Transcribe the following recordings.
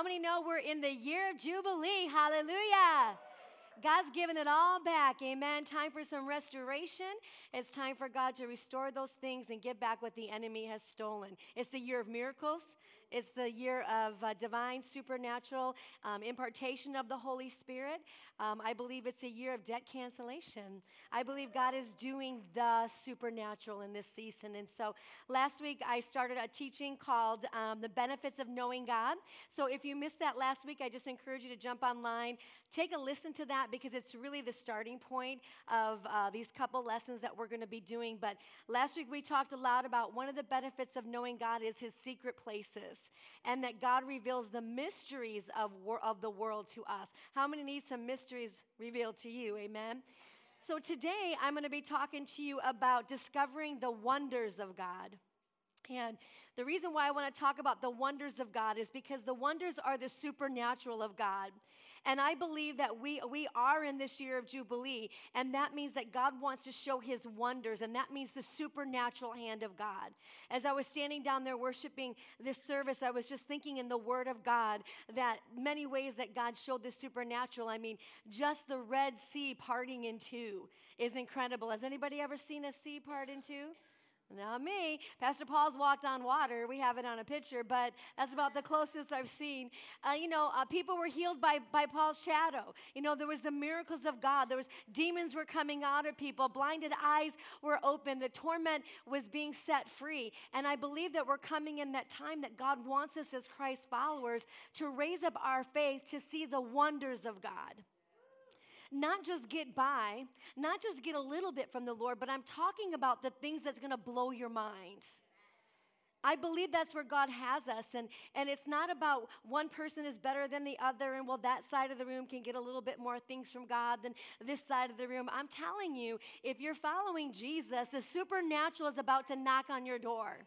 How many know we're in the year of Jubilee? Hallelujah. God's given it all back. Amen. Time for some restoration. It's time for God to restore those things and give back what the enemy has stolen. It's the year of miracles. It's the year of uh, divine, supernatural um, impartation of the Holy Spirit. Um, I believe it's a year of debt cancellation. I believe God is doing the supernatural in this season. And so last week I started a teaching called um, The Benefits of Knowing God. So if you missed that last week, I just encourage you to jump online, take a listen to that because it's really the starting point of uh, these couple lessons that we're going to be doing. But last week we talked a lot about one of the benefits of knowing God is his secret places and that God reveals the mysteries of, wor- of the world to us. How many need some mysteries revealed to you? Amen. So today I'm going to be talking to you about discovering the wonders of God. And the reason why I want to talk about the wonders of God is because the wonders are the supernatural of God. And I believe that we, we are in this year of Jubilee, and that means that God wants to show his wonders, and that means the supernatural hand of God. As I was standing down there worshiping this service, I was just thinking in the Word of God that many ways that God showed the supernatural. I mean, just the Red Sea parting in two is incredible. Has anybody ever seen a sea part in two? Not me. Pastor Paul's walked on water. We have it on a picture, but that's about the closest I've seen. Uh, you know, uh, people were healed by, by Paul's shadow. You know, there was the miracles of God. There was demons were coming out of people. Blinded eyes were open. The torment was being set free. And I believe that we're coming in that time that God wants us as Christ followers to raise up our faith to see the wonders of God not just get by, not just get a little bit from the Lord, but I'm talking about the things that's going to blow your mind. I believe that's where God has us. And, and it's not about one person is better than the other, and well, that side of the room can get a little bit more things from God than this side of the room. I'm telling you, if you're following Jesus, the supernatural is about to knock on your door.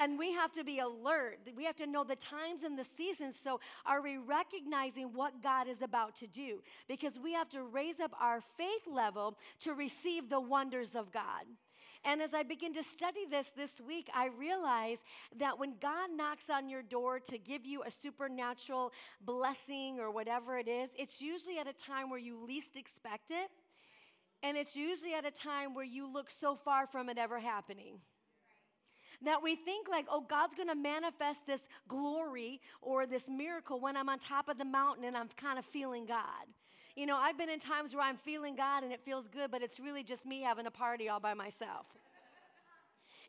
And we have to be alert. We have to know the times and the seasons. So, are we recognizing what God is about to do? Because we have to raise up our faith level to receive the wonders of God. And as I begin to study this this week, I realize that when God knocks on your door to give you a supernatural blessing or whatever it is, it's usually at a time where you least expect it. And it's usually at a time where you look so far from it ever happening that we think like, oh, God's gonna manifest this glory or this miracle when I'm on top of the mountain and I'm kind of feeling God. You know, I've been in times where I'm feeling God and it feels good, but it's really just me having a party all by myself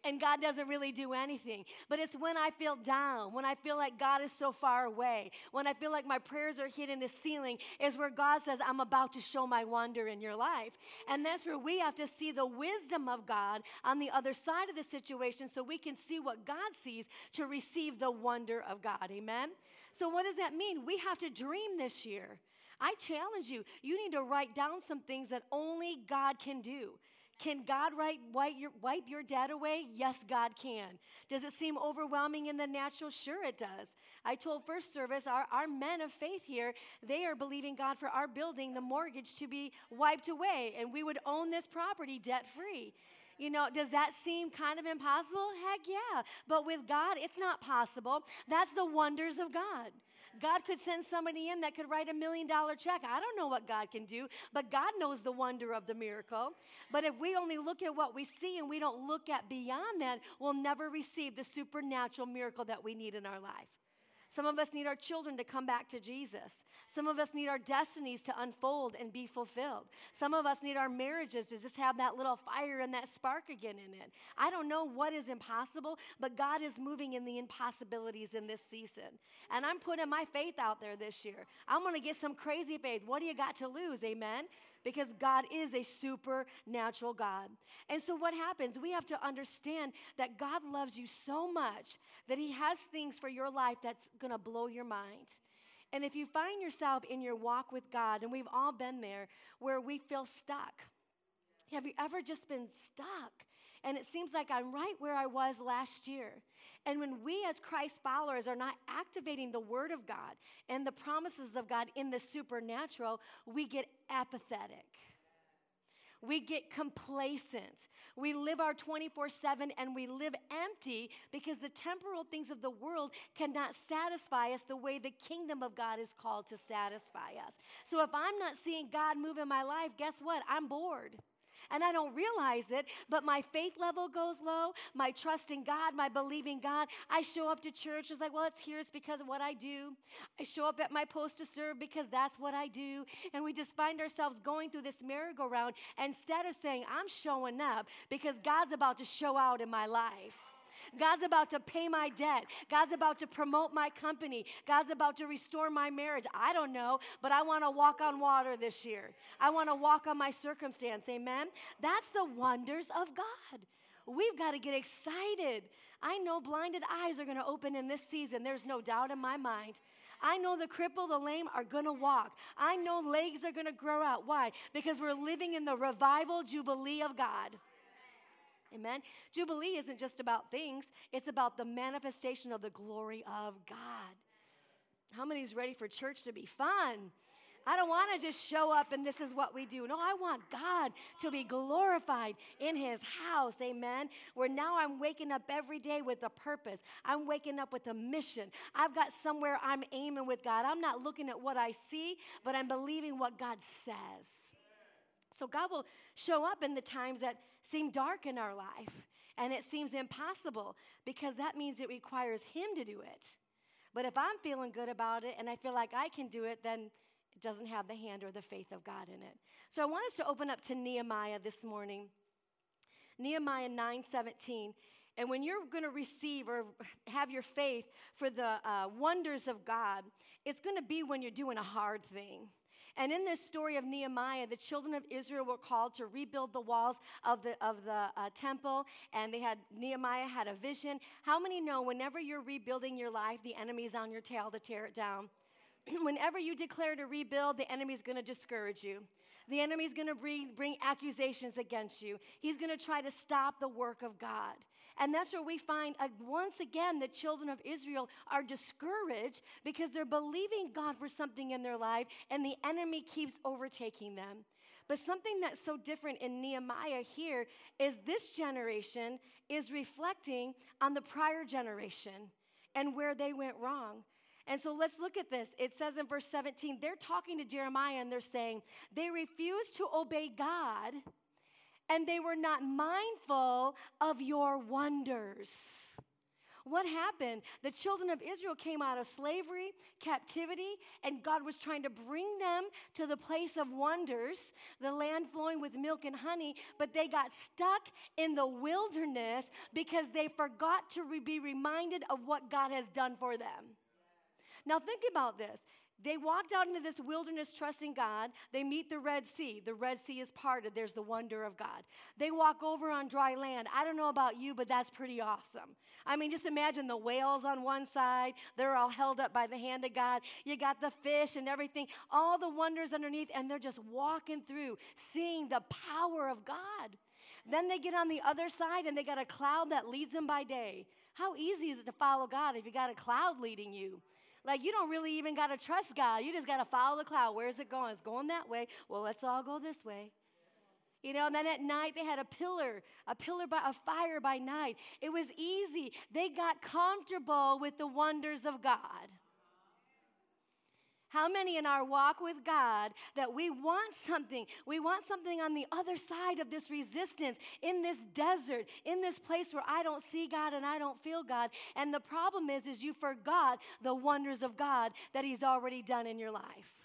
and God doesn't really do anything. But it's when I feel down, when I feel like God is so far away, when I feel like my prayers are hitting the ceiling, is where God says, I'm about to show my wonder in your life. And that's where we have to see the wisdom of God on the other side of the situation so we can see what God sees to receive the wonder of God. Amen? So, what does that mean? We have to dream this year. I challenge you, you need to write down some things that only God can do. Can God wipe, your, wipe your debt away? Yes, God can. Does it seem overwhelming in the natural? Sure, it does. I told first service, our, our men of faith here, they are believing God for our building, the mortgage to be wiped away, and we would own this property debt free. You know, does that seem kind of impossible? Heck yeah. But with God, it's not possible. That's the wonders of God. God could send somebody in that could write a million dollar check. I don't know what God can do, but God knows the wonder of the miracle. But if we only look at what we see and we don't look at beyond that, we'll never receive the supernatural miracle that we need in our life. Some of us need our children to come back to Jesus. Some of us need our destinies to unfold and be fulfilled. Some of us need our marriages to just have that little fire and that spark again in it. I don't know what is impossible, but God is moving in the impossibilities in this season. And I'm putting my faith out there this year. I'm going to get some crazy faith. What do you got to lose? Amen because God is a supernatural God. And so, what happens? We have to understand that God loves you so much that He has things for your life that's gonna blow your mind. And if you find yourself in your walk with God, and we've all been there, where we feel stuck, have you ever just been stuck? And it seems like I'm right where I was last year. And when we, as Christ followers, are not activating the Word of God and the promises of God in the supernatural, we get apathetic. We get complacent. We live our 24 7 and we live empty because the temporal things of the world cannot satisfy us the way the kingdom of God is called to satisfy us. So if I'm not seeing God move in my life, guess what? I'm bored and I don't realize it, but my faith level goes low, my trust in God, my believing God. I show up to church, it's like, well, it's here, it's because of what I do. I show up at my post to serve because that's what I do. And we just find ourselves going through this merry-go-round instead of saying, I'm showing up because God's about to show out in my life. God's about to pay my debt. God's about to promote my company. God's about to restore my marriage. I don't know, but I want to walk on water this year. I want to walk on my circumstance. Amen. That's the wonders of God. We've got to get excited. I know blinded eyes are going to open in this season. There's no doubt in my mind. I know the crippled, the lame are going to walk. I know legs are going to grow out. Why? Because we're living in the revival jubilee of God. Amen. Jubilee isn't just about things, it's about the manifestation of the glory of God. How many is ready for church to be fun? I don't want to just show up and this is what we do. No, I want God to be glorified in his house. Amen. Where now I'm waking up every day with a purpose. I'm waking up with a mission. I've got somewhere I'm aiming with God. I'm not looking at what I see, but I'm believing what God says. So God will show up in the times that seem dark in our life and it seems impossible because that means it requires Him to do it. But if I'm feeling good about it and I feel like I can do it, then it doesn't have the hand or the faith of God in it. So I want us to open up to Nehemiah this morning. Nehemiah 9 17. And when you're going to receive or have your faith for the uh, wonders of God, it's going to be when you're doing a hard thing. And in this story of Nehemiah, the children of Israel were called to rebuild the walls of the, of the uh, temple, and they had, Nehemiah had a vision. How many know whenever you're rebuilding your life, the enemy's on your tail to tear it down? whenever you declare to rebuild, the enemy's gonna discourage you. The enemy's gonna bring, bring accusations against you. He's gonna try to stop the work of God. And that's where we find, uh, once again, the children of Israel are discouraged because they're believing God for something in their life, and the enemy keeps overtaking them. But something that's so different in Nehemiah here is this generation is reflecting on the prior generation and where they went wrong. And so let's look at this. It says in verse 17, they're talking to Jeremiah and they're saying, they refuse to obey God and they were not mindful of your wonders. What happened? The children of Israel came out of slavery, captivity, and God was trying to bring them to the place of wonders, the land flowing with milk and honey, but they got stuck in the wilderness because they forgot to be reminded of what God has done for them. Now, think about this. They walked out into this wilderness trusting God. They meet the Red Sea. The Red Sea is parted. There's the wonder of God. They walk over on dry land. I don't know about you, but that's pretty awesome. I mean, just imagine the whales on one side. They're all held up by the hand of God. You got the fish and everything, all the wonders underneath, and they're just walking through, seeing the power of God. Then they get on the other side and they got a cloud that leads them by day. How easy is it to follow God if you got a cloud leading you? Like, you don't really even got to trust God. You just got to follow the cloud. Where's it going? It's going that way. Well, let's all go this way. You know, and then at night they had a pillar, a pillar by a fire by night. It was easy. They got comfortable with the wonders of God. How many in our walk with God that we want something? We want something on the other side of this resistance, in this desert, in this place where I don't see God and I don't feel God. And the problem is is you forgot the wonders of God that he's already done in your life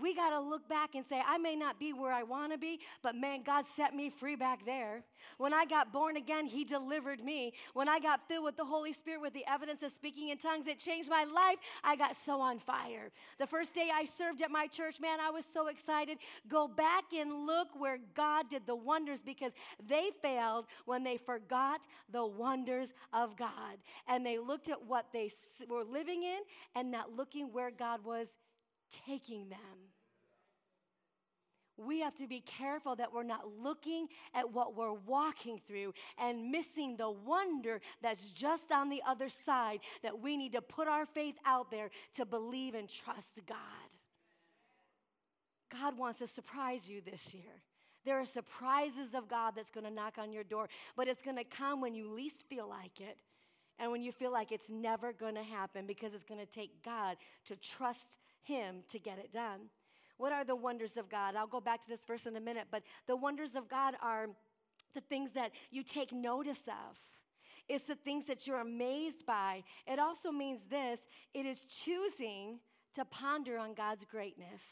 we got to look back and say, I may not be where I want to be, but man, God set me free back there. When I got born again, He delivered me. When I got filled with the Holy Spirit with the evidence of speaking in tongues, it changed my life. I got so on fire. The first day I served at my church, man, I was so excited. Go back and look where God did the wonders because they failed when they forgot the wonders of God. And they looked at what they were living in and not looking where God was taking them. We have to be careful that we're not looking at what we're walking through and missing the wonder that's just on the other side, that we need to put our faith out there to believe and trust God. God wants to surprise you this year. There are surprises of God that's going to knock on your door, but it's going to come when you least feel like it and when you feel like it's never going to happen because it's going to take God to trust Him to get it done. What are the wonders of God? I'll go back to this verse in a minute, but the wonders of God are the things that you take notice of. It's the things that you're amazed by. It also means this it is choosing to ponder on God's greatness.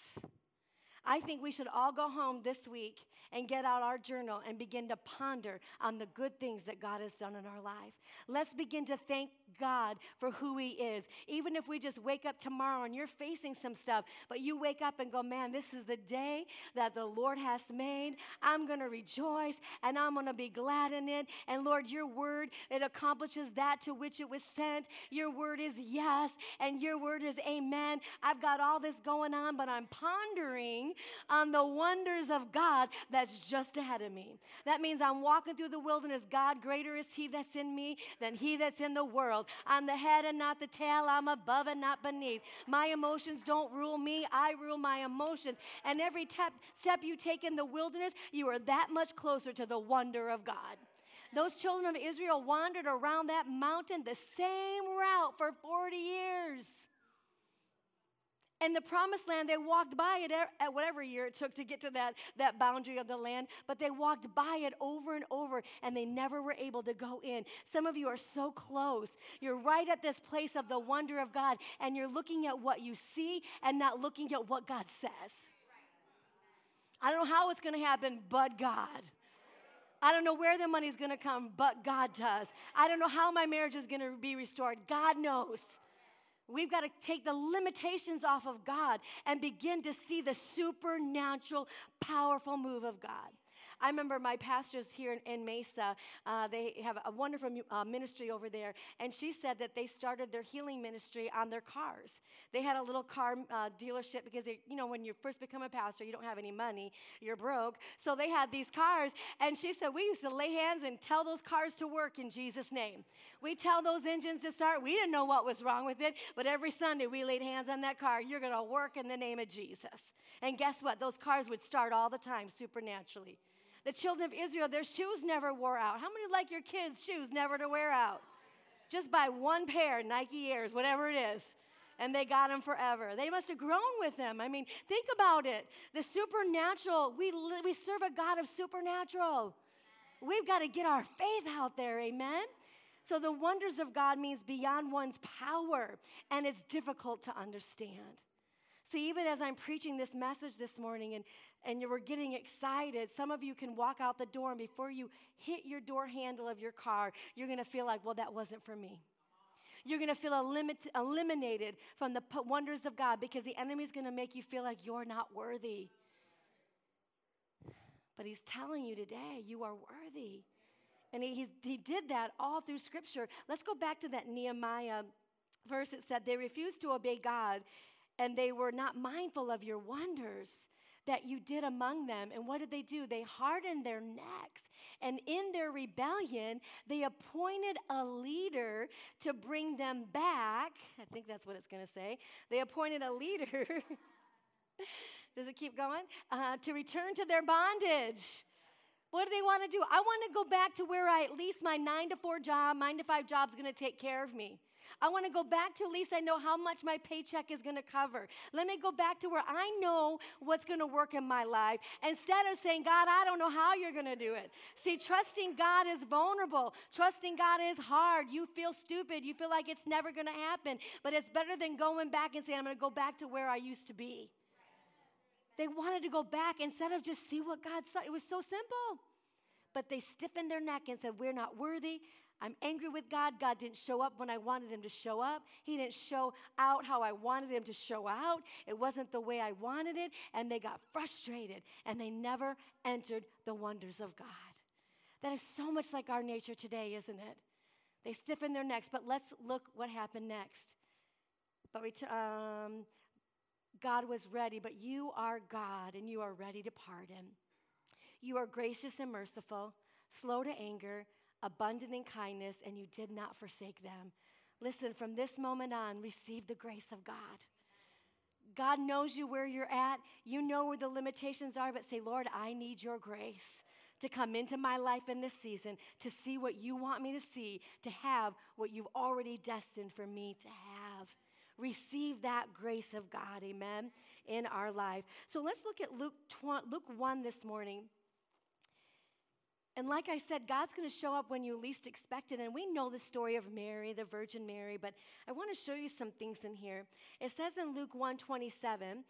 I think we should all go home this week and get out our journal and begin to ponder on the good things that God has done in our life. Let's begin to thank God for who He is. Even if we just wake up tomorrow and you're facing some stuff, but you wake up and go, man, this is the day that the Lord has made. I'm going to rejoice and I'm going to be glad in it. And Lord, your word, it accomplishes that to which it was sent. Your word is yes, and your word is amen. I've got all this going on, but I'm pondering on the wonders of God that's just ahead of me. That means I'm walking through the wilderness. God, greater is He that's in me than He that's in the world. I'm the head and not the tail. I'm above and not beneath. My emotions don't rule me, I rule my emotions. And every te- step you take in the wilderness, you are that much closer to the wonder of God. Those children of Israel wandered around that mountain the same route for 40 years. And the promised land, they walked by it at whatever year it took to get to that, that boundary of the land, but they walked by it over and over and they never were able to go in. Some of you are so close. You're right at this place of the wonder of God, and you're looking at what you see and not looking at what God says. I don't know how it's gonna happen, but God. I don't know where the money's gonna come, but God does. I don't know how my marriage is gonna be restored. God knows. We've got to take the limitations off of God and begin to see the supernatural, powerful move of God. I remember my pastors here in, in Mesa, uh, they have a wonderful uh, ministry over there, and she said that they started their healing ministry on their cars. They had a little car uh, dealership because, they, you know, when you first become a pastor, you don't have any money, you're broke. So they had these cars, and she said, We used to lay hands and tell those cars to work in Jesus' name. We tell those engines to start. We didn't know what was wrong with it, but every Sunday we laid hands on that car. You're going to work in the name of Jesus. And guess what? Those cars would start all the time supernaturally. The children of Israel, their shoes never wore out. How many like your kids' shoes never to wear out? Just buy one pair, Nike Airs, whatever it is. And they got them forever. They must have grown with them. I mean, think about it. The supernatural, we, we serve a God of supernatural. We've got to get our faith out there, amen? So the wonders of God means beyond one's power, and it's difficult to understand. See, even as I'm preaching this message this morning and and you were getting excited, some of you can walk out the door, and before you hit your door handle of your car, you're gonna feel like, well, that wasn't for me. You're gonna feel elimit- eliminated from the wonders of God because the enemy's gonna make you feel like you're not worthy. But he's telling you today, you are worthy. And he, he did that all through Scripture. Let's go back to that Nehemiah verse. It said, They refused to obey God, and they were not mindful of your wonders that you did among them. And what did they do? They hardened their necks. And in their rebellion, they appointed a leader to bring them back. I think that's what it's going to say. They appointed a leader. Does it keep going? Uh, to return to their bondage. What do they want to do? I want to go back to where I at least my nine to four job, nine to five job is going to take care of me. I want to go back to at least I know how much my paycheck is going to cover. Let me go back to where I know what's going to work in my life instead of saying, God, I don't know how you're going to do it. See, trusting God is vulnerable. Trusting God is hard. You feel stupid. You feel like it's never going to happen. But it's better than going back and saying, I'm going to go back to where I used to be. They wanted to go back instead of just see what God saw. It was so simple. But they stiffened their neck and said, We're not worthy. I'm angry with God. God didn't show up when I wanted him to show up. He didn't show out how I wanted him to show out. It wasn't the way I wanted it. And they got frustrated and they never entered the wonders of God. That is so much like our nature today, isn't it? They stiffen their necks, but let's look what happened next. But we um, God was ready, but you are God and you are ready to pardon. You are gracious and merciful, slow to anger abundant in kindness, and you did not forsake them. Listen, from this moment on, receive the grace of God. God knows you where you're at. You know where the limitations are, but say, Lord, I need your grace to come into my life in this season, to see what you want me to see, to have what you've already destined for me to have. Receive that grace of God, amen, in our life. So let's look at Luke, 20, Luke 1 this morning. And like I said, God's going to show up when you least expect it. And we know the story of Mary, the Virgin Mary, but I want to show you some things in here. It says in Luke 1 27,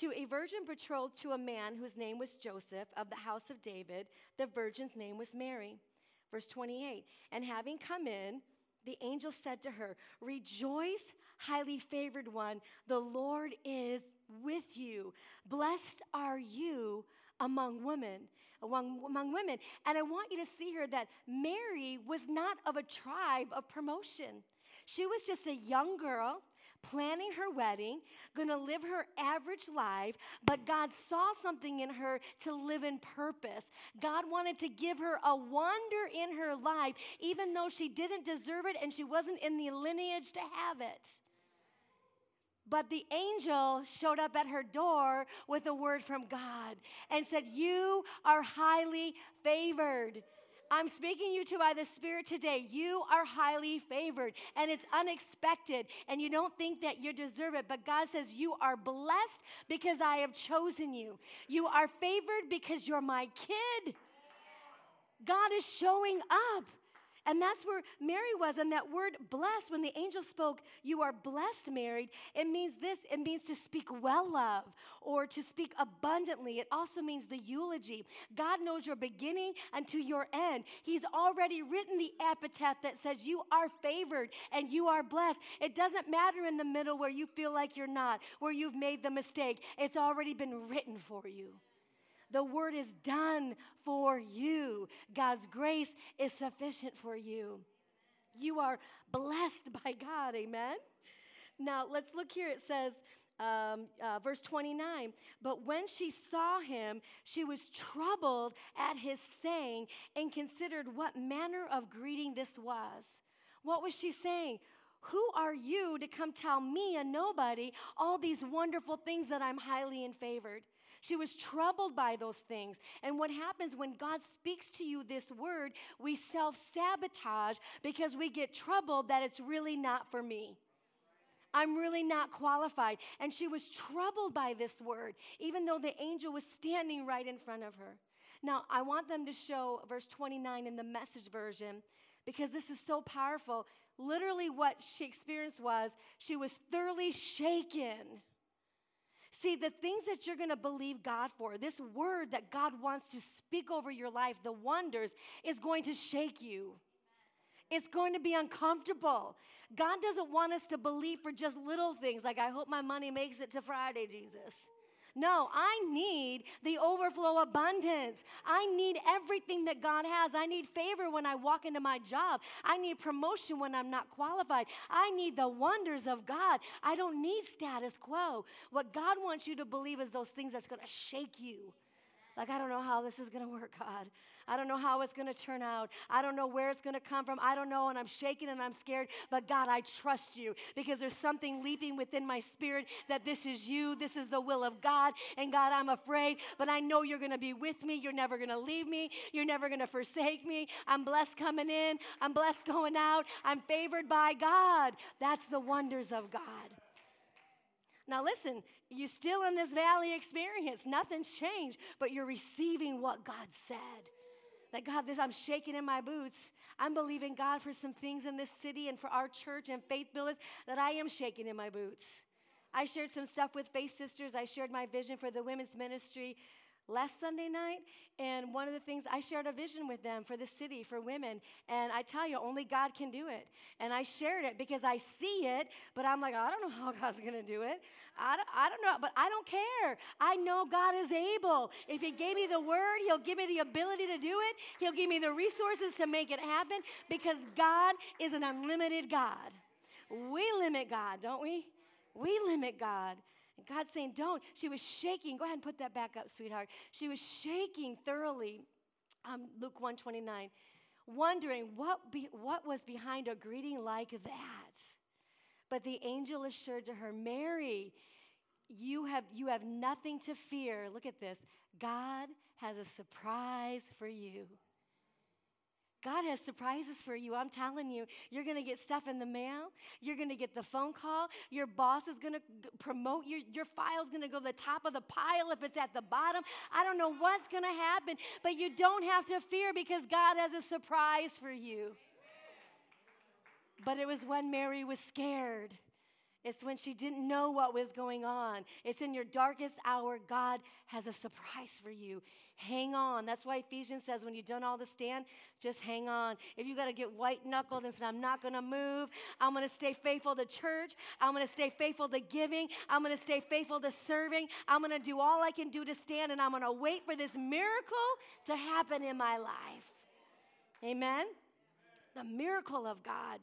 to a virgin betrothed to a man whose name was Joseph of the house of David, the virgin's name was Mary. Verse 28, and having come in, the angel said to her, Rejoice, highly favored one, the Lord is with you. Blessed are you among women among, among women. And I want you to see her that Mary was not of a tribe of promotion. She was just a young girl planning her wedding, gonna live her average life, but God saw something in her to live in purpose. God wanted to give her a wonder in her life, even though she didn't deserve it and she wasn't in the lineage to have it. But the angel showed up at her door with a word from God and said, You are highly favored. I'm speaking you to by the Spirit today. You are highly favored and it's unexpected and you don't think that you deserve it. But God says, You are blessed because I have chosen you. You are favored because you're my kid. God is showing up. And that's where Mary was. And that word blessed, when the angel spoke, you are blessed, Mary, it means this it means to speak well of or to speak abundantly. It also means the eulogy. God knows your beginning until your end. He's already written the epitaph that says you are favored and you are blessed. It doesn't matter in the middle where you feel like you're not, where you've made the mistake, it's already been written for you. The word is done for you. God's grace is sufficient for you. You are blessed by God. Amen. Now, let's look here. It says, um, uh, verse 29 But when she saw him, she was troubled at his saying and considered what manner of greeting this was. What was she saying? Who are you to come tell me, a nobody, all these wonderful things that I'm highly in favored? She was troubled by those things. And what happens when God speaks to you this word, we self sabotage because we get troubled that it's really not for me. I'm really not qualified. And she was troubled by this word, even though the angel was standing right in front of her. Now, I want them to show verse 29 in the message version because this is so powerful. Literally, what she experienced was she was thoroughly shaken See, the things that you're going to believe God for, this word that God wants to speak over your life, the wonders, is going to shake you. It's going to be uncomfortable. God doesn't want us to believe for just little things like, I hope my money makes it to Friday, Jesus. No, I need the overflow abundance. I need everything that God has. I need favor when I walk into my job. I need promotion when I'm not qualified. I need the wonders of God. I don't need status quo. What God wants you to believe is those things that's going to shake you. Like, I don't know how this is going to work, God. I don't know how it's going to turn out. I don't know where it's going to come from. I don't know, and I'm shaking and I'm scared. But God, I trust you because there's something leaping within my spirit that this is you. This is the will of God. And God, I'm afraid, but I know you're going to be with me. You're never going to leave me. You're never going to forsake me. I'm blessed coming in. I'm blessed going out. I'm favored by God. That's the wonders of God. Now, listen, you're still in this valley experience. Nothing's changed, but you're receiving what God said. That God, this I'm shaking in my boots. I'm believing God for some things in this city and for our church and faith builders that I am shaking in my boots. I shared some stuff with Faith Sisters. I shared my vision for the women's ministry last Sunday night, and one of the things I shared a vision with them for the city, for women. And I tell you, only God can do it. And I shared it because I see it, but I'm like, I don't know how God's gonna do it. I don't, I don't know, but I don't care. I know God is able. If He gave me the word, He'll give me the ability to do it, He'll give me the resources to make it happen because God is an unlimited God. We limit God, don't we? We limit God. And God's saying, Don't. She was shaking. Go ahead and put that back up, sweetheart. She was shaking thoroughly. Um, Luke 129, wondering what, be, what was behind a greeting like that. But the angel assured to her, Mary, you have, you have nothing to fear. Look at this. God has a surprise for you. God has surprises for you. I'm telling you, you're going to get stuff in the mail. You're going to get the phone call. Your boss is going to promote you. Your file's going to go to the top of the pile if it's at the bottom. I don't know what's going to happen, but you don't have to fear because God has a surprise for you. But it was when Mary was scared. It's when she didn't know what was going on. It's in your darkest hour, God has a surprise for you. Hang on. That's why Ephesians says when you've done all the stand, just hang on. If you got to get white knuckled and say, I'm not going to move, I'm going to stay faithful to church, I'm going to stay faithful to giving, I'm going to stay faithful to serving, I'm going to do all I can do to stand, and I'm going to wait for this miracle to happen in my life. Amen? The miracle of God.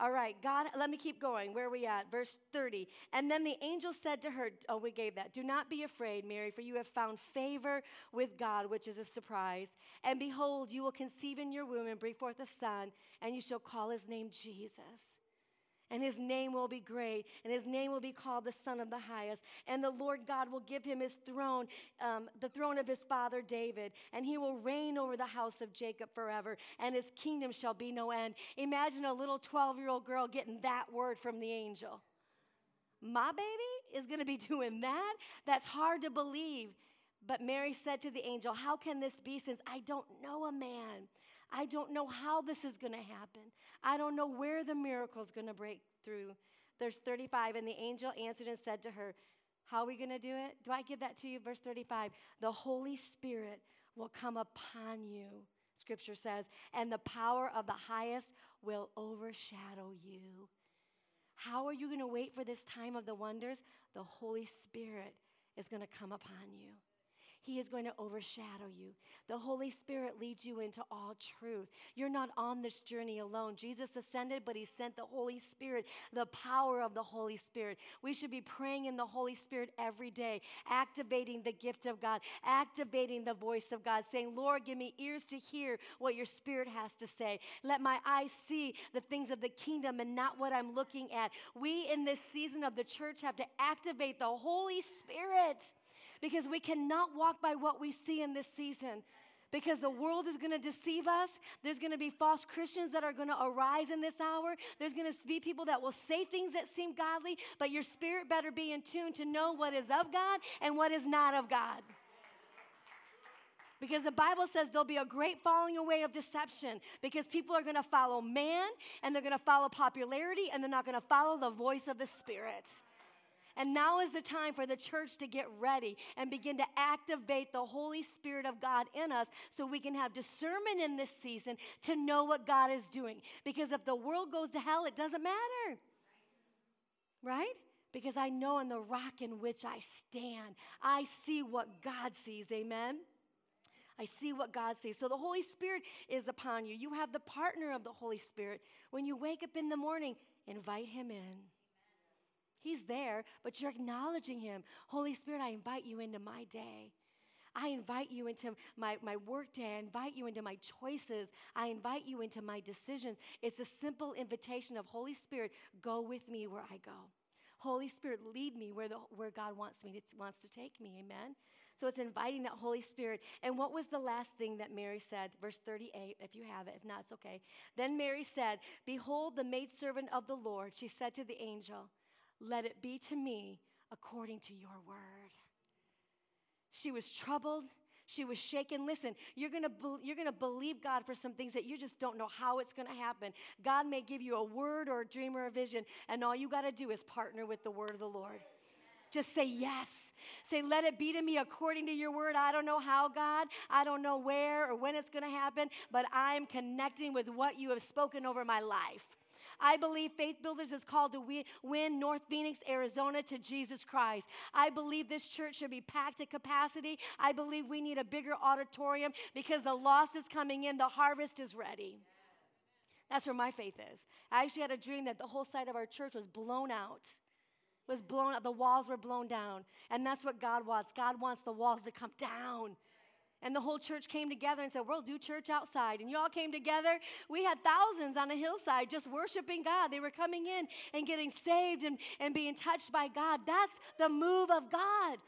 All right, God, let me keep going. Where are we at? Verse 30. And then the angel said to her, Oh, we gave that. Do not be afraid, Mary, for you have found favor with God, which is a surprise. And behold, you will conceive in your womb and bring forth a son, and you shall call his name Jesus and his name will be great, and his name will be called the Son of the Highest. And the Lord God will give him his throne, um, the throne of his father David, and he will reign over the house of Jacob forever, and his kingdom shall be no end. Imagine a little 12 year old girl getting that word from the angel. My baby is going to be doing that? That's hard to believe. But Mary said to the angel, How can this be since I don't know a man? I don't know how this is going to happen. I don't know where the miracle is going to break through. There's 35, and the angel answered and said to her, How are we going to do it? Do I give that to you? Verse 35 The Holy Spirit will come upon you, scripture says, and the power of the highest will overshadow you. How are you going to wait for this time of the wonders? The Holy Spirit is going to come upon you. He is going to overshadow you. The Holy Spirit leads you into all truth. You're not on this journey alone. Jesus ascended, but He sent the Holy Spirit, the power of the Holy Spirit. We should be praying in the Holy Spirit every day, activating the gift of God, activating the voice of God, saying, Lord, give me ears to hear what your Spirit has to say. Let my eyes see the things of the kingdom and not what I'm looking at. We in this season of the church have to activate the Holy Spirit because we cannot walk by what we see in this season because the world is going to deceive us. There's going to be false Christians that are going to arise in this hour. There's going to be people that will say things that seem godly, but your spirit better be in tune to know what is of God and what is not of God. Because the Bible says there'll be a great falling away of deception because people are going to follow man and they're going to follow popularity and they're not going to follow the voice of the Spirit. And now is the time for the church to get ready and begin to activate the Holy Spirit of God in us so we can have discernment in this season to know what God is doing. Because if the world goes to hell, it doesn't matter. Right? Because I know in the rock in which I stand, I see what God sees. Amen. I see what God sees. So the Holy Spirit is upon you. You have the partner of the Holy Spirit. When you wake up in the morning, invite him in. He's there, but you're acknowledging Him. Holy Spirit, I invite you into my day. I invite you into my, my work day. I invite you into my choices. I invite you into my decisions. It's a simple invitation of Holy Spirit, go with me where I go. Holy Spirit, lead me where, the, where God wants me to, wants to take me. Amen. So it's inviting that Holy Spirit. And what was the last thing that Mary said? Verse 38, if you have it. If not, it's okay. Then Mary said, Behold, the maidservant of the Lord. She said to the angel, let it be to me according to your word. She was troubled. She was shaken. Listen, you're gonna, be, you're gonna believe God for some things that you just don't know how it's gonna happen. God may give you a word or a dream or a vision, and all you gotta do is partner with the word of the Lord. Just say yes. Say, let it be to me according to your word. I don't know how, God. I don't know where or when it's going to happen, but I'm connecting with what you have spoken over my life. I believe Faith Builders is called to win North Phoenix, Arizona to Jesus Christ. I believe this church should be packed to capacity. I believe we need a bigger auditorium because the lost is coming in, the harvest is ready. That's where my faith is. I actually had a dream that the whole side of our church was blown out. Was blown out. The walls were blown down. And that's what God wants. God wants the walls to come down And the whole church came together and said, We'll do church outside. And you all came together. We had thousands on a hillside just worshiping God. They were coming in and getting saved and, and being touched by God. That's the move of God.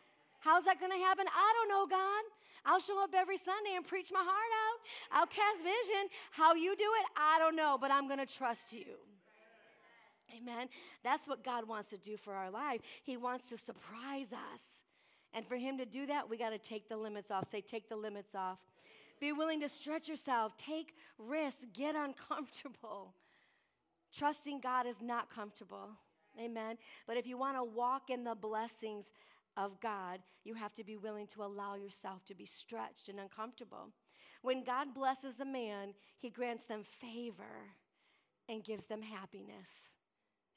How's that going to happen? I don't know, God. I'll show up every Sunday and preach my heart out. I'll cast vision. How you do it, I don't know, but I'm going to trust you. Amen. That's what God wants to do for our life. He wants to surprise us. And for Him to do that, we got to take the limits off. Say, take the limits off. Be willing to stretch yourself, take risks, get uncomfortable. Trusting God is not comfortable. Amen. But if you want to walk in the blessings of God, you have to be willing to allow yourself to be stretched and uncomfortable. When God blesses a man, he grants them favor and gives them happiness.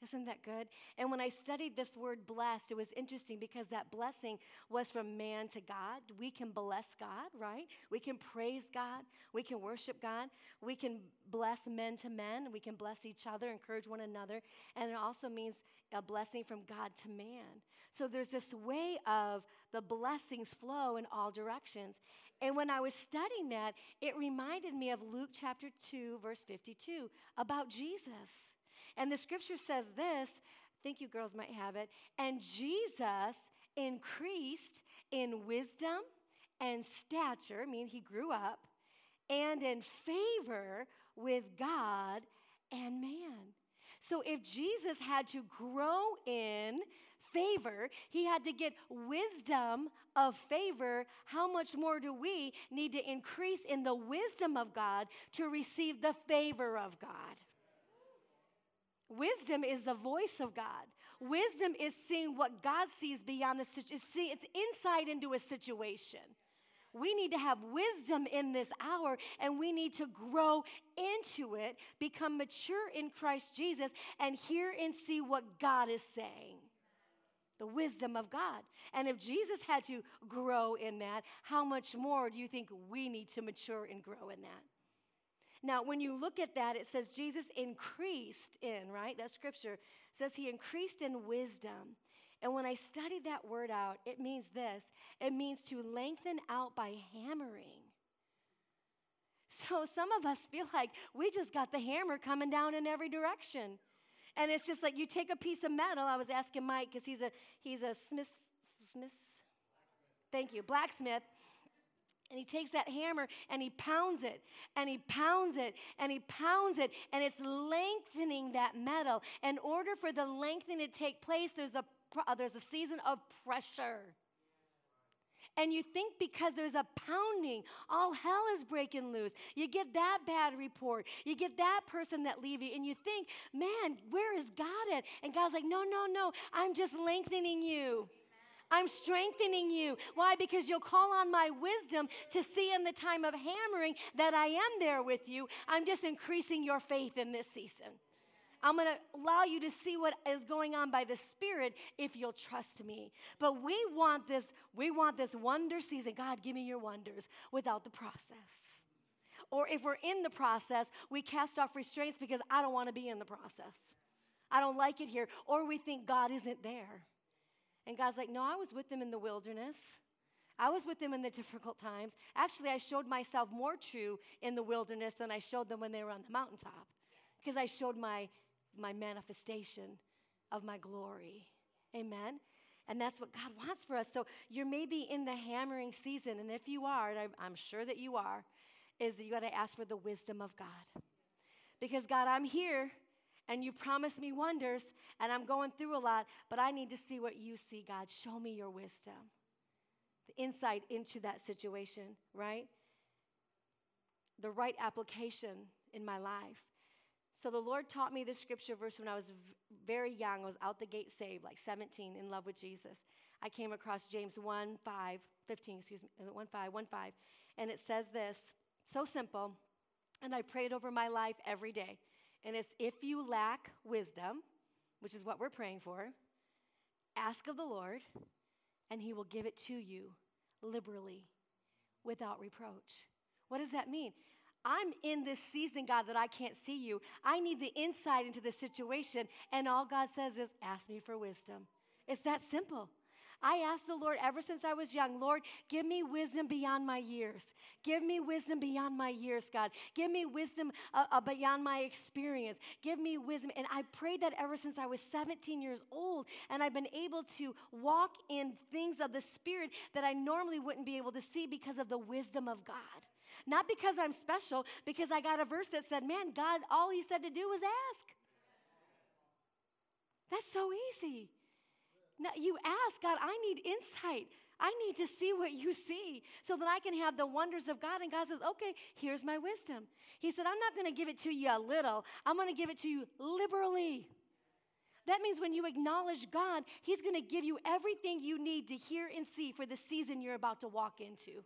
Isn't that good? And when I studied this word blessed, it was interesting because that blessing was from man to God. We can bless God, right? We can praise God. We can worship God. We can bless men to men. We can bless each other, encourage one another. And it also means a blessing from God to man. So there's this way of the blessings flow in all directions. And when I was studying that, it reminded me of Luke chapter 2, verse 52, about Jesus. And the scripture says this, I think you girls might have it, and Jesus increased in wisdom and stature, I mean, he grew up, and in favor with God and man. So if Jesus had to grow in favor, he had to get wisdom of favor. How much more do we need to increase in the wisdom of God to receive the favor of God? Wisdom is the voice of God. Wisdom is seeing what God sees beyond the situation. See, it's insight into a situation. We need to have wisdom in this hour and we need to grow into it, become mature in Christ Jesus, and hear and see what God is saying. The wisdom of God. And if Jesus had to grow in that, how much more do you think we need to mature and grow in that? Now, when you look at that, it says Jesus increased in, right? That scripture says he increased in wisdom. And when I studied that word out, it means this it means to lengthen out by hammering. So some of us feel like we just got the hammer coming down in every direction. And it's just like you take a piece of metal. I was asking Mike because he's a he's a smith smith. Thank you, blacksmith. And he takes that hammer and he pounds it and he pounds it and he pounds it and it's lengthening that metal. In order for the lengthening to take place, there's a, uh, there's a season of pressure. And you think because there's a pounding, all hell is breaking loose. You get that bad report. You get that person that leave you, and you think, man, where is God at? And God's like, no, no, no, I'm just lengthening you. I'm strengthening you. Why? Because you'll call on my wisdom to see in the time of hammering that I am there with you. I'm just increasing your faith in this season. I'm going to allow you to see what is going on by the Spirit if you'll trust me. But we want this, we want this wonder season. God, give me your wonders without the process. Or if we're in the process, we cast off restraints because I don't want to be in the process. I don't like it here. Or we think God isn't there. And God's like, No, I was with them in the wilderness. I was with them in the difficult times. Actually, I showed myself more true in the wilderness than I showed them when they were on the mountaintop because I showed my, my manifestation of my glory. Amen. And that's what God wants for us. So you're maybe in the hammering season. And if you are, and I'm sure that you are, is you got to ask for the wisdom of God. Because God, I'm here and you promised me wonders, and I'm going through a lot, but I need to see what you see, God. Show me your wisdom, the insight into that situation, right? The right application in my life. So the Lord taught me this scripture verse when I was very young. I was out the gate saved, like 17, in love with Jesus. I came across James 1 5, 15, excuse me, 1 5, 1 5. And it says this so simple. And I prayed over my life every day. And it's if you lack wisdom, which is what we're praying for, ask of the Lord, and he will give it to you liberally without reproach. What does that mean? I'm in this season, God, that I can't see you. I need the insight into the situation. And all God says is, ask me for wisdom. It's that simple. I asked the Lord ever since I was young, Lord, give me wisdom beyond my years. Give me wisdom beyond my years, God. Give me wisdom uh, uh, beyond my experience. Give me wisdom. And I prayed that ever since I was 17 years old. And I've been able to walk in things of the Spirit that I normally wouldn't be able to see because of the wisdom of God. Not because I'm special, because I got a verse that said, man, God, all he said to do was ask. That's so easy. Now, you ask God, I need insight. I need to see what you see so that I can have the wonders of God. And God says, okay, here's my wisdom. He said, I'm not going to give it to you a little, I'm going to give it to you liberally. That means when you acknowledge God, He's going to give you everything you need to hear and see for the season you're about to walk into.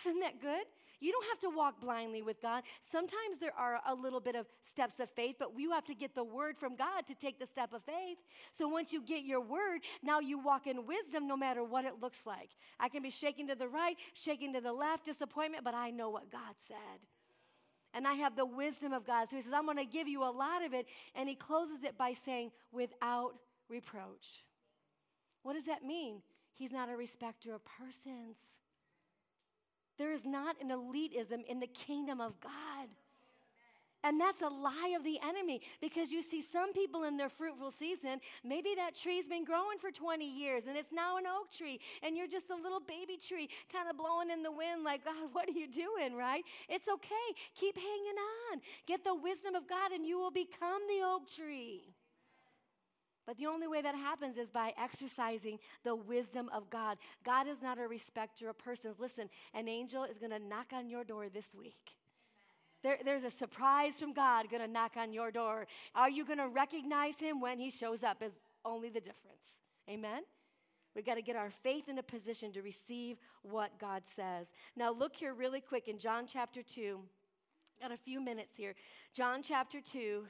Isn't that good? You don't have to walk blindly with God. Sometimes there are a little bit of steps of faith, but you have to get the word from God to take the step of faith. So once you get your word, now you walk in wisdom no matter what it looks like. I can be shaking to the right, shaking to the left, disappointment, but I know what God said. And I have the wisdom of God. So he says, I'm going to give you a lot of it. And he closes it by saying, without reproach. What does that mean? He's not a respecter of persons. There is not an elitism in the kingdom of God. And that's a lie of the enemy because you see some people in their fruitful season, maybe that tree's been growing for 20 years and it's now an oak tree and you're just a little baby tree kind of blowing in the wind like, God, what are you doing, right? It's okay. Keep hanging on. Get the wisdom of God and you will become the oak tree. But the only way that happens is by exercising the wisdom of God. God is not a respecter of persons. Listen, an angel is going to knock on your door this week. There, there's a surprise from God going to knock on your door. Are you going to recognize him when he shows up? Is only the difference. Amen? We've got to get our faith in a position to receive what God says. Now, look here really quick in John chapter 2. Got a few minutes here. John chapter 2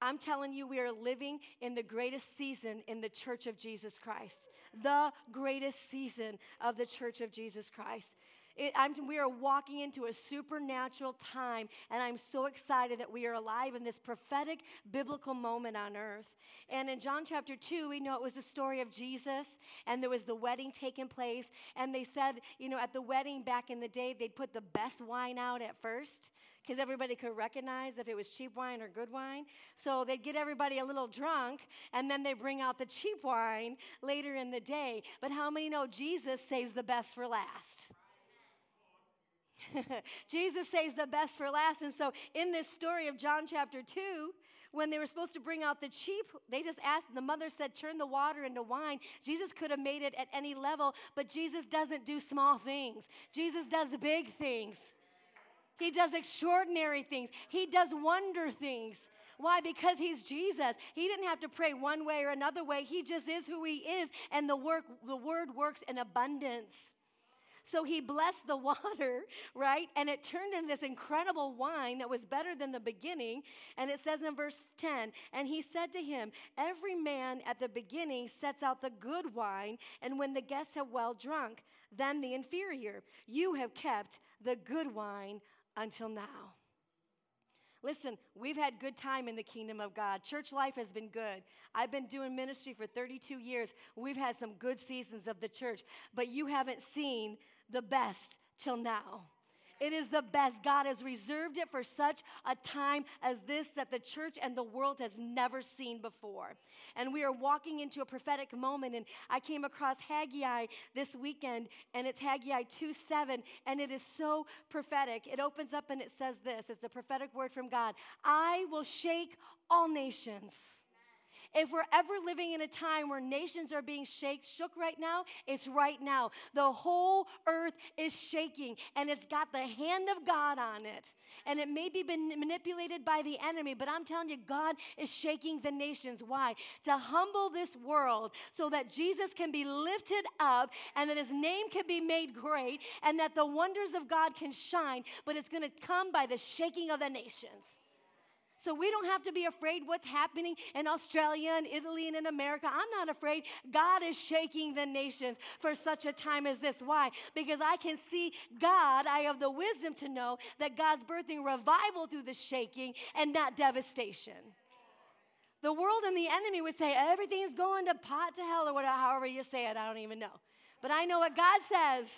I'm telling you, we are living in the greatest season in the church of Jesus Christ. The greatest season of the church of Jesus Christ. It, we are walking into a supernatural time, and I'm so excited that we are alive in this prophetic biblical moment on earth. And in John chapter 2, we know it was the story of Jesus, and there was the wedding taking place. And they said, you know, at the wedding back in the day, they'd put the best wine out at first because everybody could recognize if it was cheap wine or good wine. So they'd get everybody a little drunk, and then they bring out the cheap wine later in the day. But how many know Jesus saves the best for last? Jesus saves the best for last. And so, in this story of John chapter 2, when they were supposed to bring out the cheap, they just asked, the mother said, turn the water into wine. Jesus could have made it at any level, but Jesus doesn't do small things. Jesus does big things. He does extraordinary things. He does wonder things. Why? Because he's Jesus. He didn't have to pray one way or another way. He just is who he is, and the work, the word works in abundance. So he blessed the water, right? And it turned into this incredible wine that was better than the beginning. And it says in verse 10 And he said to him, Every man at the beginning sets out the good wine, and when the guests have well drunk, then the inferior. You have kept the good wine until now. Listen, we've had good time in the kingdom of God. Church life has been good. I've been doing ministry for 32 years. We've had some good seasons of the church, but you haven't seen the best till now. It is the best. God has reserved it for such a time as this that the church and the world has never seen before. And we are walking into a prophetic moment. And I came across Haggai this weekend, and it's Haggai 2 7, and it is so prophetic. It opens up and it says this it's a prophetic word from God I will shake all nations. If we're ever living in a time where nations are being shake, shook right now, it's right now. The whole earth is shaking and it's got the hand of God on it. And it may be been manipulated by the enemy, but I'm telling you, God is shaking the nations. Why? To humble this world so that Jesus can be lifted up and that his name can be made great and that the wonders of God can shine, but it's going to come by the shaking of the nations. So we don't have to be afraid what's happening in Australia and Italy and in America. I'm not afraid. God is shaking the nations for such a time as this. Why? Because I can see God. I have the wisdom to know that God's birthing revival through the shaking and not devastation. The world and the enemy would say everything's going to pot to hell or whatever, however you say it. I don't even know. But I know what God says.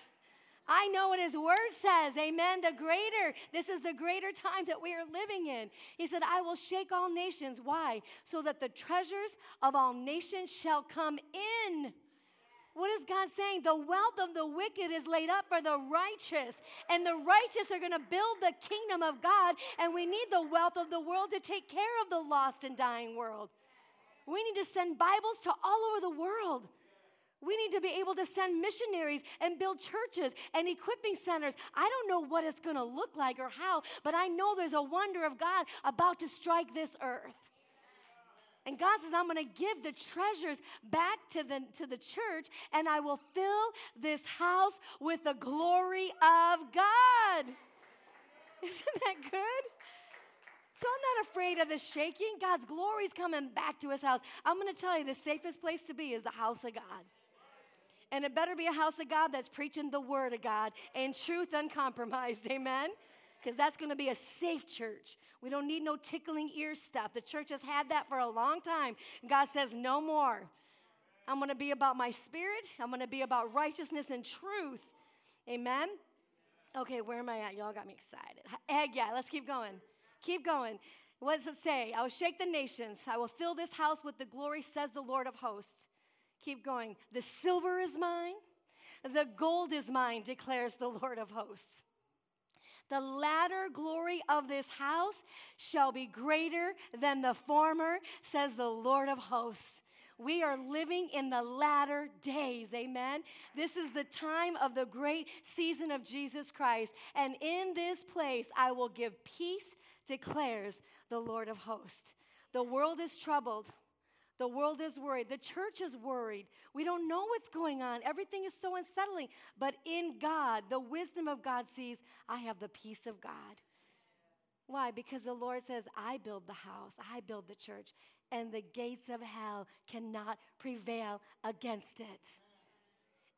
I know what His Word says. Amen. The greater, this is the greater time that we are living in. He said, I will shake all nations. Why? So that the treasures of all nations shall come in. What is God saying? The wealth of the wicked is laid up for the righteous, and the righteous are going to build the kingdom of God, and we need the wealth of the world to take care of the lost and dying world. We need to send Bibles to all over the world. We need to be able to send missionaries and build churches and equipping centers. I don't know what it's going to look like or how, but I know there's a wonder of God about to strike this earth. And God says, I'm going to give the treasures back to the, to the church, and I will fill this house with the glory of God. Isn't that good? So I'm not afraid of the shaking. God's glory is coming back to his house. I'm going to tell you the safest place to be is the house of God. And it better be a house of God that's preaching the word of God in truth uncompromised. Amen because that's going to be a safe church. We don't need no tickling ear stuff. The church has had that for a long time. God says, no more. I'm going to be about my spirit, I'm going to be about righteousness and truth. Amen. Okay, where am I at? Y'all got me excited. Haggai, let's keep going. Keep going. What does it say? I will shake the nations. I will fill this house with the glory, says the Lord of hosts. Keep going. The silver is mine, the gold is mine, declares the Lord of hosts. The latter glory of this house shall be greater than the former, says the Lord of hosts. We are living in the latter days. Amen. This is the time of the great season of Jesus Christ. And in this place, I will give peace, declares the Lord of hosts. The world is troubled. The world is worried. The church is worried. We don't know what's going on. Everything is so unsettling. But in God, the wisdom of God sees, I have the peace of God. Why? Because the Lord says, I build the house, I build the church, and the gates of hell cannot prevail against it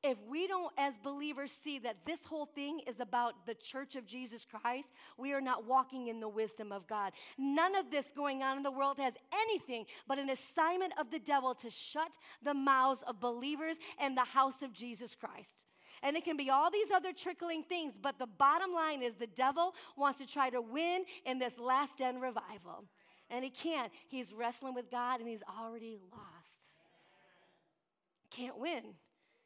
if we don't, as believers, see that this whole thing is about the church of Jesus Christ, we are not walking in the wisdom of God. None of this going on in the world has anything but an assignment of the devil to shut the mouths of believers and the house of Jesus Christ. And it can be all these other trickling things, but the bottom line is the devil wants to try to win in this last end revival. And he can't. He's wrestling with God and he's already lost. Can't win.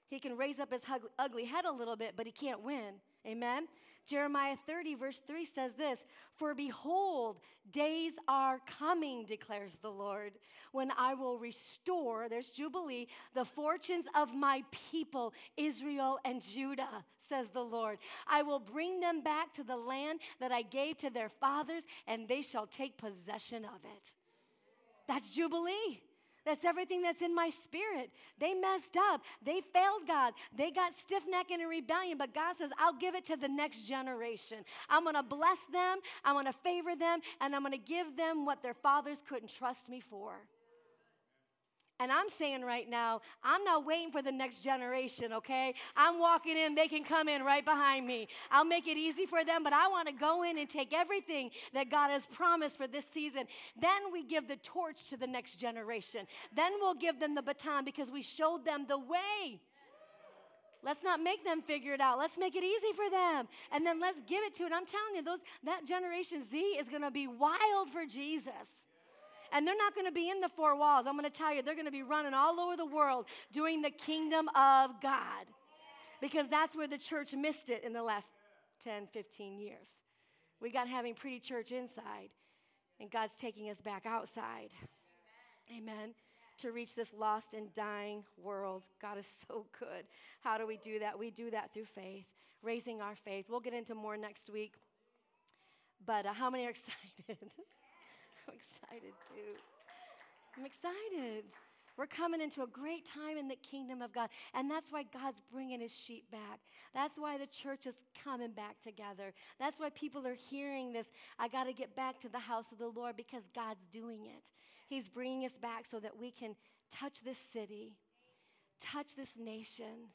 He can raise up his ugly head a little bit, but he can't win. Amen? Jeremiah 30, verse 3 says this For behold, days are coming, declares the Lord, when I will restore, there's Jubilee, the fortunes of my people, Israel and Judah, says the Lord. I will bring them back to the land that I gave to their fathers, and they shall take possession of it. That's Jubilee. That's everything that's in my spirit. They messed up. They failed God. They got stiff necked in rebellion. But God says, I'll give it to the next generation. I'm going to bless them. I'm going to favor them. And I'm going to give them what their fathers couldn't trust me for. And I'm saying right now, I'm not waiting for the next generation, okay? I'm walking in, they can come in right behind me. I'll make it easy for them, but I want to go in and take everything that God has promised for this season. Then we give the torch to the next generation. Then we'll give them the baton because we showed them the way. Let's not make them figure it out. Let's make it easy for them. And then let's give it to it. I'm telling you, those that generation Z is going to be wild for Jesus. And they're not going to be in the four walls. I'm going to tell you, they're going to be running all over the world doing the kingdom of God. Because that's where the church missed it in the last 10, 15 years. We got having pretty church inside, and God's taking us back outside. Amen. To reach this lost and dying world. God is so good. How do we do that? We do that through faith, raising our faith. We'll get into more next week. But uh, how many are excited? I'm excited too. I'm excited. We're coming into a great time in the kingdom of God. And that's why God's bringing his sheep back. That's why the church is coming back together. That's why people are hearing this. I got to get back to the house of the Lord because God's doing it. He's bringing us back so that we can touch this city, touch this nation.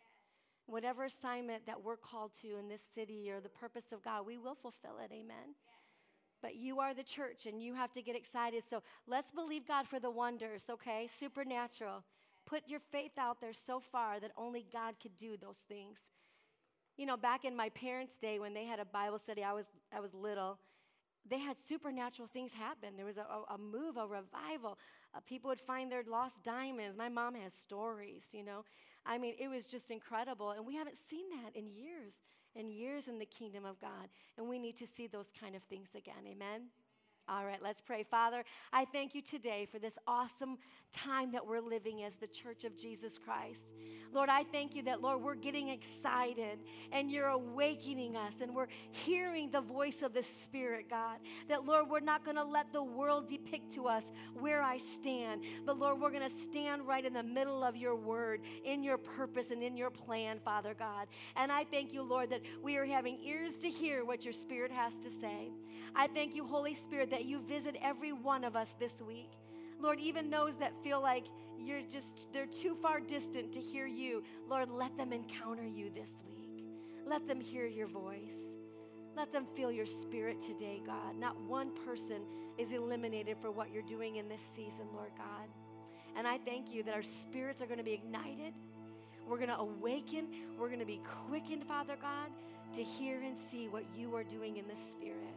Whatever assignment that we're called to in this city or the purpose of God, we will fulfill it. Amen. But you are the church and you have to get excited. So let's believe God for the wonders, okay? Supernatural. Put your faith out there so far that only God could do those things. You know, back in my parents' day when they had a Bible study, I was, I was little, they had supernatural things happen. There was a, a, move, a revival. Uh, people would find their lost diamonds. My mom has stories, you know. I mean, it was just incredible. And we haven't seen that in years and years in the kingdom of God. And we need to see those kind of things again. Amen. All right, let's pray. Father, I thank you today for this awesome time that we're living as the church of Jesus Christ. Lord, I thank you that, Lord, we're getting excited and you're awakening us and we're hearing the voice of the Spirit, God. That, Lord, we're not going to let the world depict to us where I stand, but, Lord, we're going to stand right in the middle of your word, in your purpose and in your plan, Father God. And I thank you, Lord, that we are having ears to hear what your Spirit has to say. I thank you, Holy Spirit, that you visit every one of us this week. Lord, even those that feel like you're just, they're too far distant to hear you, Lord, let them encounter you this week. Let them hear your voice. Let them feel your spirit today, God. Not one person is eliminated for what you're doing in this season, Lord God. And I thank you that our spirits are going to be ignited. We're going to awaken. We're going to be quickened, Father God, to hear and see what you are doing in the spirit.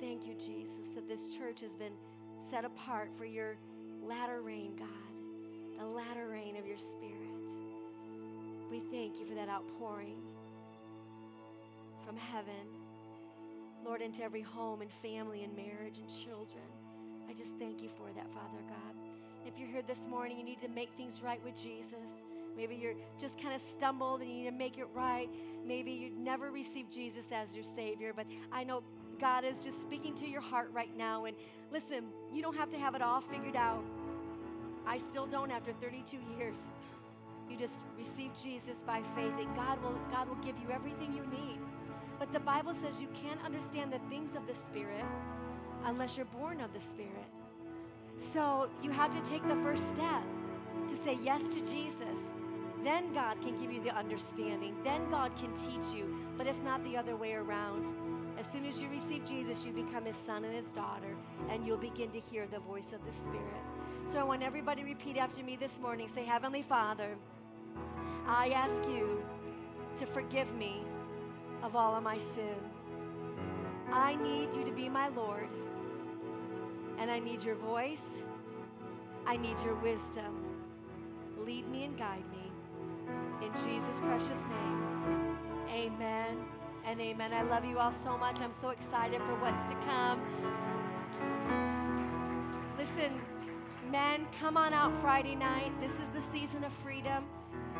Thank you, Jesus, that this church has been set apart for your latter rain, God, the latter rain of your spirit. We thank you for that outpouring from heaven, Lord, into every home and family and marriage and children. I just thank you for that, Father God. If you're here this morning, you need to make things right with Jesus. Maybe you're just kind of stumbled and you need to make it right. Maybe you've never received Jesus as your Savior, but I know God is just speaking to your heart right now. And listen, you don't have to have it all figured out. I still don't after 32 years. You just receive Jesus by faith, and God will, God will give you everything you need. But the Bible says you can't understand the things of the Spirit unless you're born of the Spirit. So you have to take the first step to say yes to Jesus. Then God can give you the understanding. Then God can teach you. But it's not the other way around. As soon as you receive Jesus, you become his son and his daughter, and you'll begin to hear the voice of the Spirit. So I want everybody repeat after me this morning. Say, Heavenly Father, I ask you to forgive me of all of my sin. I need you to be my Lord, and I need your voice. I need your wisdom. Lead me and guide me. In Jesus' precious name, amen and amen. I love you all so much. I'm so excited for what's to come. Listen, men, come on out Friday night. This is the season of freedom.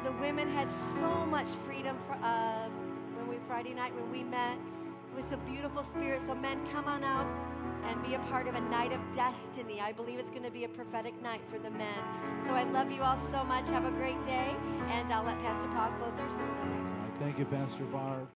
The women had so much freedom for, uh, when we Friday night when we met. It was a beautiful spirit. So men, come on out and be a part of a night of destiny. I believe it's going to be a prophetic night for the men. So I love you all so much. Have a great day, and I'll let Pastor Paul close our service. Thank you, Pastor Barb.